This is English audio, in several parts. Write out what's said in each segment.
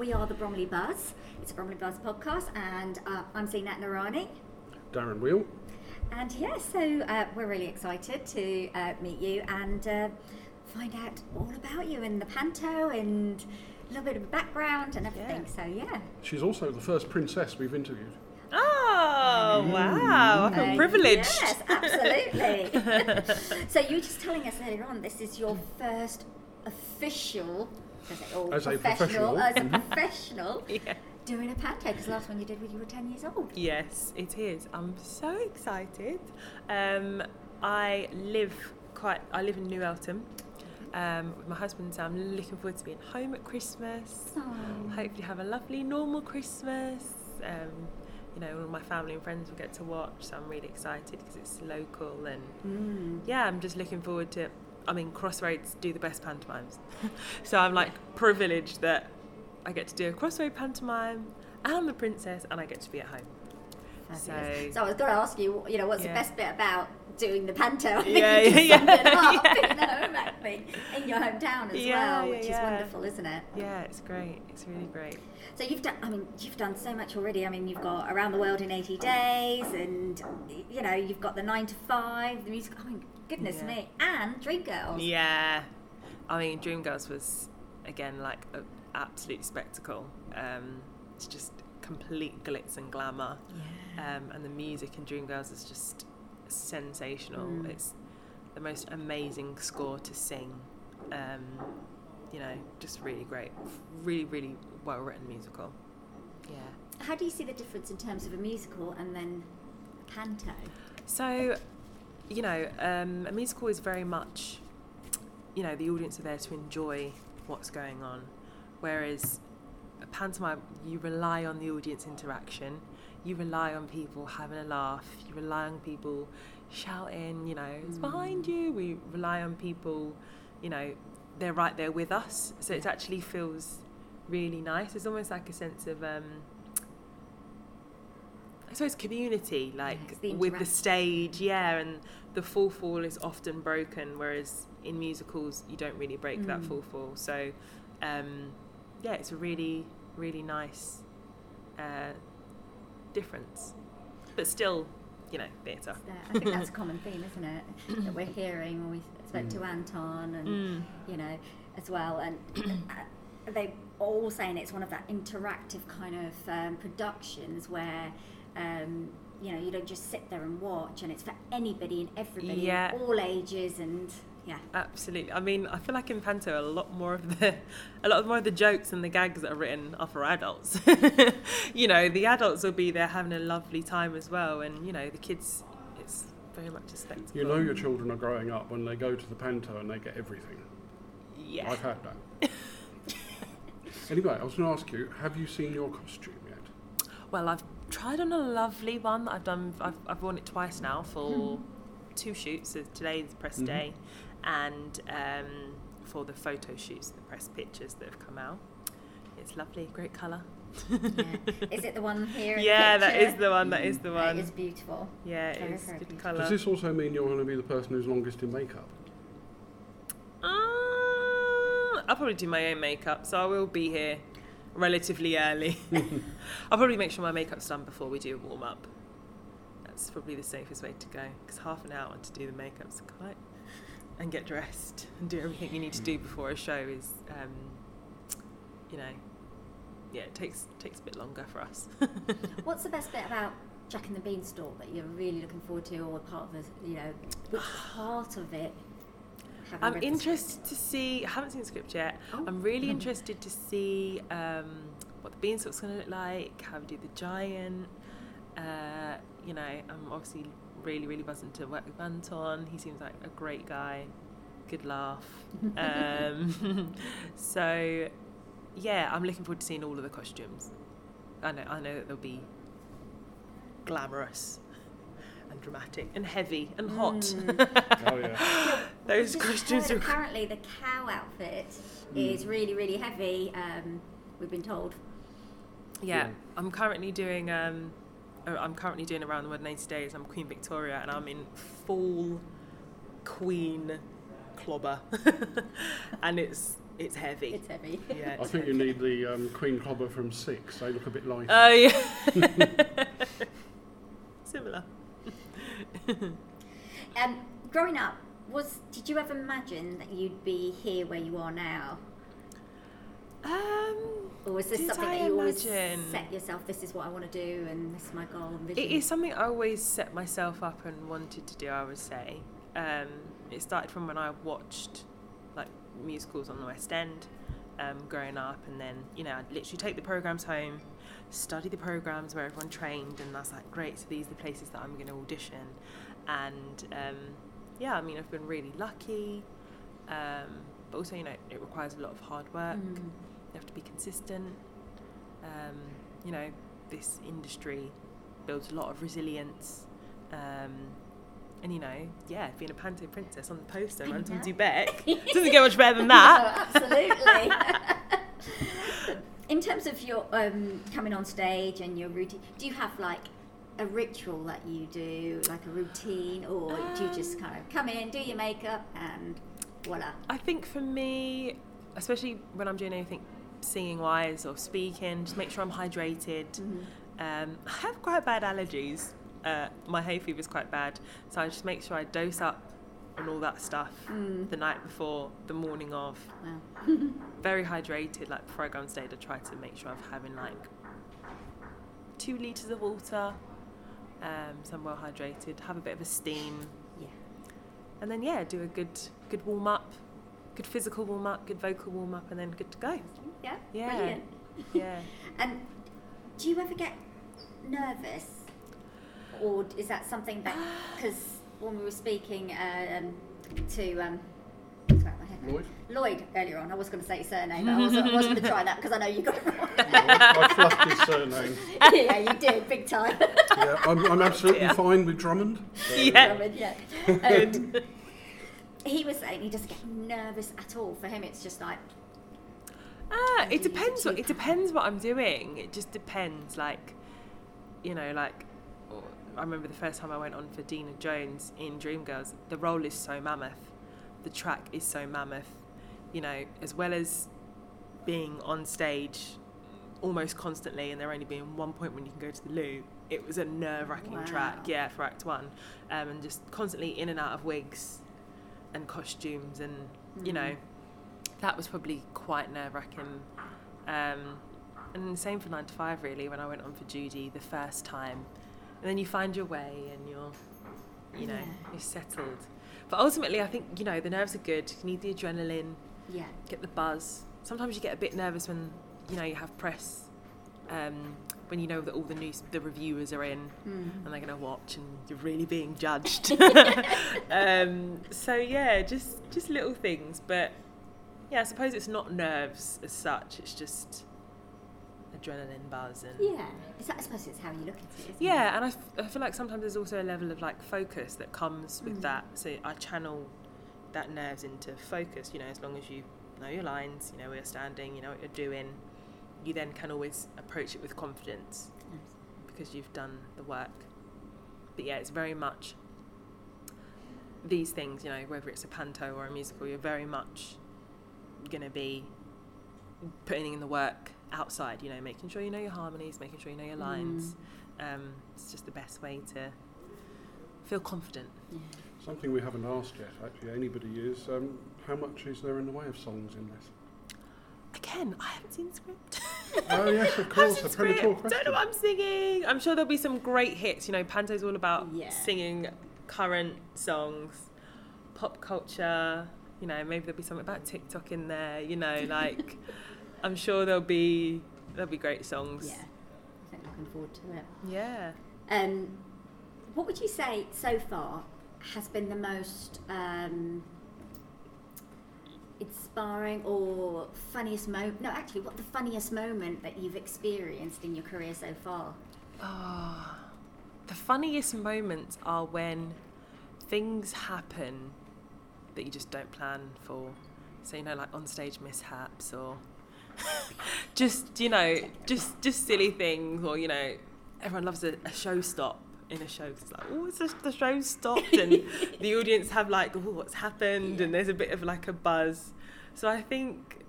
We are the Bromley Buzz. It's a Bromley Buzz podcast, and uh, I'm Zeenat Noorani. Darren Weale. And yeah, so uh, we're really excited to uh, meet you and uh, find out all about you and the panto and a little bit of background and everything. So yeah. She's also the first princess we've interviewed. Oh, wow. I feel Uh, privileged. Yes, absolutely. so you were just telling us earlier on, this is your first official, as a, or As a professional, professional. as a Mhm. professional, Yeah. doing a panto. Because the last one you did when you were 10 years old. Yes, it is. I'm so excited. Um, I live quite. I live in New Eltham um, with my husband, so I'm looking forward to being home at Christmas. Oh. Hopefully, have a lovely normal Christmas. Um, you know, all my family and friends will get to watch, so I'm really excited because it's local and Mm. yeah, I'm just looking forward to. I mean, Crossroads do the best pantomimes, so I'm like privileged that I get to do a Crossroad pantomime, and I'm the princess, and I get to be at home. Fabulous. So- So, I was going to ask you, you know, what's Yeah. the best bit about doing the panto? I think Yeah, you just yeah, summed it yeah, up yeah. in the home acting in your hometown as Yeah, well, which is wonderful, isn't it? Yeah, it's great. It's really great. So you've done, I mean, you've done so much already. I mean, you've got Around the World in 80 Days and, you know, you've got the 9 to 5, the music, I mean, goodness Yeah. me, and Dreamgirls. Yeah, I mean, Dreamgirls was again like an absolute spectacle. Um, it's just complete glitz and glamour, um, and the music in Dreamgirls is just sensational. Mm. It's the most amazing score to sing. Um, you know, just really great, really, really well written musical. Yeah. How do you see the difference in terms of a musical and then panto? So, you know, um, a musical is very much, you know, the audience are there to enjoy what's going on, whereas a pantomime, you rely on the audience interaction, you rely on people having a laugh, you rely on people shouting, you know, it's Mm. behind you. We rely on people, you know, they're right there with us, so it actually feels really nice. It's almost like a sense of. Um, I suppose community, like Yes, the with the stage, yeah, and the fourth wall is often broken, whereas in musicals you don't really break that Mm. fourth wall. So, um, yeah, it's a really, really nice uh, difference, but still, you know, theatre. I think that's a common theme, isn't it? that we're hearing when we spoke to Anton and, Mm. you know, as well. And uh, they all saying it's one of that interactive kind of um, productions where, um, you know, you don't just sit there and watch, and it's for anybody and everybody, Yeah. all ages, and yeah. Absolutely. I mean, I feel like in Panto, a lot more of the, a lot more of the jokes and the gags that are written are for adults. you know, the adults will be there having a lovely time as well, and you know, the kids, it's very much a spectacle. You know your children are growing up when they go to the panto and they get everything. Yeah. I've had that. anyway, I was going to ask you, have you seen your costume yet? Well, I've tried on a lovely one that I've done. I've, I've worn it twice now for two shoots. So today's press Mhm. day, and um, for the photo shoots, the press pictures that have come out. It's lovely, great colour. yeah. Is it the one here? in Yeah, the that the one. That is the one. It is beautiful. Yeah, it is good colour. Does this also mean you're going to be the person who's longest in makeup? Uh, I'll probably do my own makeup, so I will be here relatively early. I'll probably make sure my makeup's done before we do a warm up. That's probably the safest way to go because half an hour to do the makeup's quite and get dressed and do everything you need to do before a show is, um, you know, yeah, it takes takes a bit longer for us. What's the best bit about Jack and the Beanstalk that you're really looking forward to, or part of the, you know, which part of it? I'm interested to see. I haven't seen the script yet. Oh. I'm really interested to see um, what the beanstalk's going to look like. How we do the giant. Uh, you know, I'm obviously really, really buzzing to work with Anton. He seems like a great guy. Good laugh. um, so, yeah, I'm looking forward to seeing all of the costumes. I know, I know that they'll be glamorous and dramatic and heavy and hot. Mm. Oh, yeah. Those Just costumes heard are apparently the cow outfit is really, really heavy. Um, we've been told. Yeah, Yeah. I'm currently doing. Um, uh, I'm currently doing around the world in 80 days. I'm Queen Victoria, and I'm in full Queen clobber, and it's it's heavy. It's heavy. yeah, I it's think you need the um, Queen Clobber from Six. They look a bit lighter. Oh yeah. Similar. Um, growing up, was did you ever imagine that you'd be here where you are now, Um, or was this something I that you always imagine? set yourself? This is what I want to do, and this is my goal and vision. It is something I always set myself up and wanted to do. I would say um, it started from when I watched like musicals on the West End um, growing up, and then you know I'd literally take the programs home, study the programs where everyone trained, and that's like, great, so these are the places that I'm going to audition, and um, yeah, I mean I've been really lucky, um, but also you know it requires a lot of hard work. Mm. You have to be consistent. Um, you know, this industry builds a lot of resilience. Um, and you know, yeah, being a Panto princess on the poster, Anton know. Du Beke, doesn't get much better than that. No, absolutely. In terms of your um, coming on stage and your routine, do you have like a ritual that you do, like a routine, or do you just Um, kind of come in, do your makeup, and voila? I think for me, especially when I'm doing anything singing wise or speaking, just make sure I'm hydrated. Um, I have quite bad allergies. Uh, my hay fever is quite bad, so I just make sure I dose up on all that stuff Mm. the night before, the morning of. Wow. Very hydrated. Like before I go on stage, I try to make sure I'm having like two liters of water. Um, so I'm well hydrated. Have a bit of a steam, Yeah. and then yeah, do a good good warm up, good physical warm up, good vocal warm up, and then good to go. Yeah. Yeah. Brilliant. Yeah. And do you ever get nervous, or is that something that because when we were speaking um, to um, sorry, my head now. Lloyd? Lloyd earlier on, I was going to say his surname, but I wasn't, I wasn't going to try that because I know you got it wrong. I fluffed his surname. yeah, you did, big time. Yeah, I'm, I'm absolutely Yeah. fine with Drummond. So, Yeah. I mean, yeah. Um, he was saying he doesn't get nervous at all. For him, it's just like, Ah, it depends. What, it depends what I'm doing. It just depends. Like, you know, like I remember the first time I went on for Deena Jones in Dreamgirls. The role is so mammoth. The track is so mammoth. You know, as well as being on stage almost constantly, and there only being one point when you can go to the loo. It was a nerve-wracking Wow. track, yeah, for Act One, um, and just constantly in and out of wigs and costumes, and you Mm. know, that was probably quite nerve wracking. Um, and the same for nine to five, really. When I went on for Judy the first time, and then you find your way and you're, you know, Yeah. you're settled. But ultimately, I think you know the nerves are good. You need the adrenaline, yeah, get the buzz. Sometimes you get a bit nervous when you know you have press, um, when you know that all the news, the reviewers are in mm. and they're going to watch and you're really being judged. um, so yeah, just just little things, but yeah, I suppose it's not nerves as such. It's just adrenaline buzz and yeah. Is that, I suppose it's how you look at it. Isn't yeah, and I, f- I feel like sometimes there's also a level of like focus that comes with Mm. that. So I channel that nerves into focus. You know, as long as you know your lines, you know where you're standing, you know what you're doing, you then can always approach it with confidence it? because you've done the work. But yeah, it's very much these things, you know, whether it's a panto or a musical, you're very much going to be putting in the work outside, you know, making sure you know your harmonies, making sure you know your lines. Um, it's just the best way to feel confident. Yeah. Something we haven't asked yet, actually, anybody is um, how much is there in the way of songs in this? Again, I haven't seen the script. Oh, yes, of course, a Haven't seen Predator question. Don't know what I'm singing. I'm sure there'll be some great hits. You know, Panto's all about Yeah. singing current songs, pop culture. You know, maybe there'll be something about TikTok in there. You know, like I'm sure there'll be there'll be great songs. Yeah. I think looking forward to it. Yeah. Um, what would you say so far has been the most um, inspiring or funniest moment? No, actually, what the funniest moment that you've experienced in your career so far? Oh, the funniest moments are when things happen that you just don't plan for. So you know, like on stage mishaps or just you know, just just silly things, or you know, everyone loves a, a show stop in a show. It's like, oh, it's just the show stopped, and the audience have like, oh, what's happened, and there's a bit of like a buzz. So I think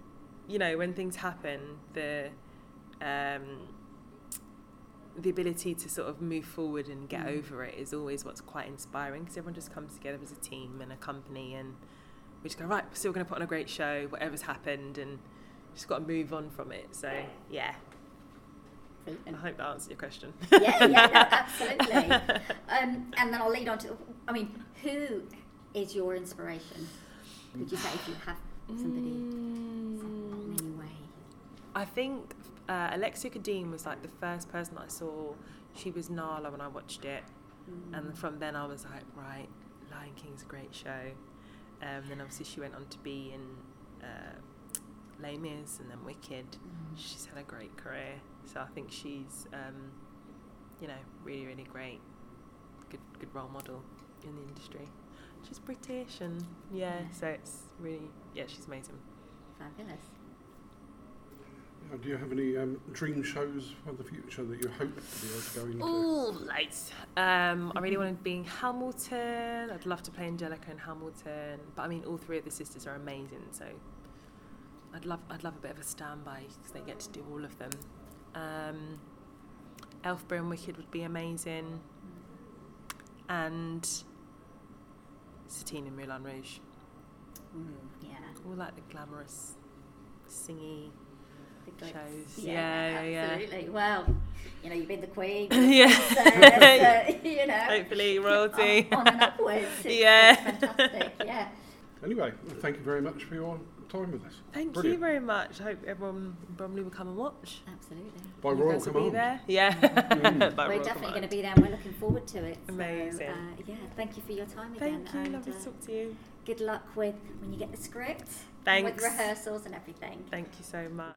you know, when things happen, the um, the ability to sort of move forward and get Mm. over it is always what's quite inspiring because everyone just comes together as a team and a company and we just go right we're still going to put on a great show whatever's happened and just got to move on from it so yeah I hope that answers your question yeah, yeah, no, absolutely. Um, and then I'll lead on to, I mean, who is your inspiration? Would you say if you have somebody in any way? I think uh, Alexia Khadime was like the first person I saw. She was Nala when I watched it, Mm. and from then I was like, right, Lion King's a great show. Um, then obviously she went on to be in uh, Les Mis and then Wicked. Mm. She's had a great career, so I think she's, um, you know, really really great, good good role model in the industry. She's British and yeah, Yeah. so it's really yeah, she's amazing. Fabulous. Do you have any um, dream shows for the future that you hope to be able to go into? Oh, loads. Um, I really wanted to be in Hamilton. I'd love to play Angelica in Hamilton. But I mean, all three of the sisters are amazing, so I'd love I'd love a bit of a standby because they get to do all of them. Um, Elphaba and Wicked would be amazing, and Satine in Moulin Rouge. Mm, yeah. All like the glamorous, singy. The. Shows. Yeah, Yeah, yeah. absolutely. Well, you know, you've been the queen. yeah. so, so, you know, Hopefully, royalty. on, on and upwards. It's, Yeah. it's fantastic. Yeah. Anyway, thank you very much for your time with us. Thank you very much. I hope everyone in Bromley will come and watch. Absolutely. By you royal guys will be there. Yeah. Mm. By we're royal definitely going to be there and we're looking forward to it. So, Amazing. uh, yeah, thank you for your time again. Thank you. and, Lovely uh, to talk to you. good luck with when you get the script and with rehearsals and everything. Thank you so much.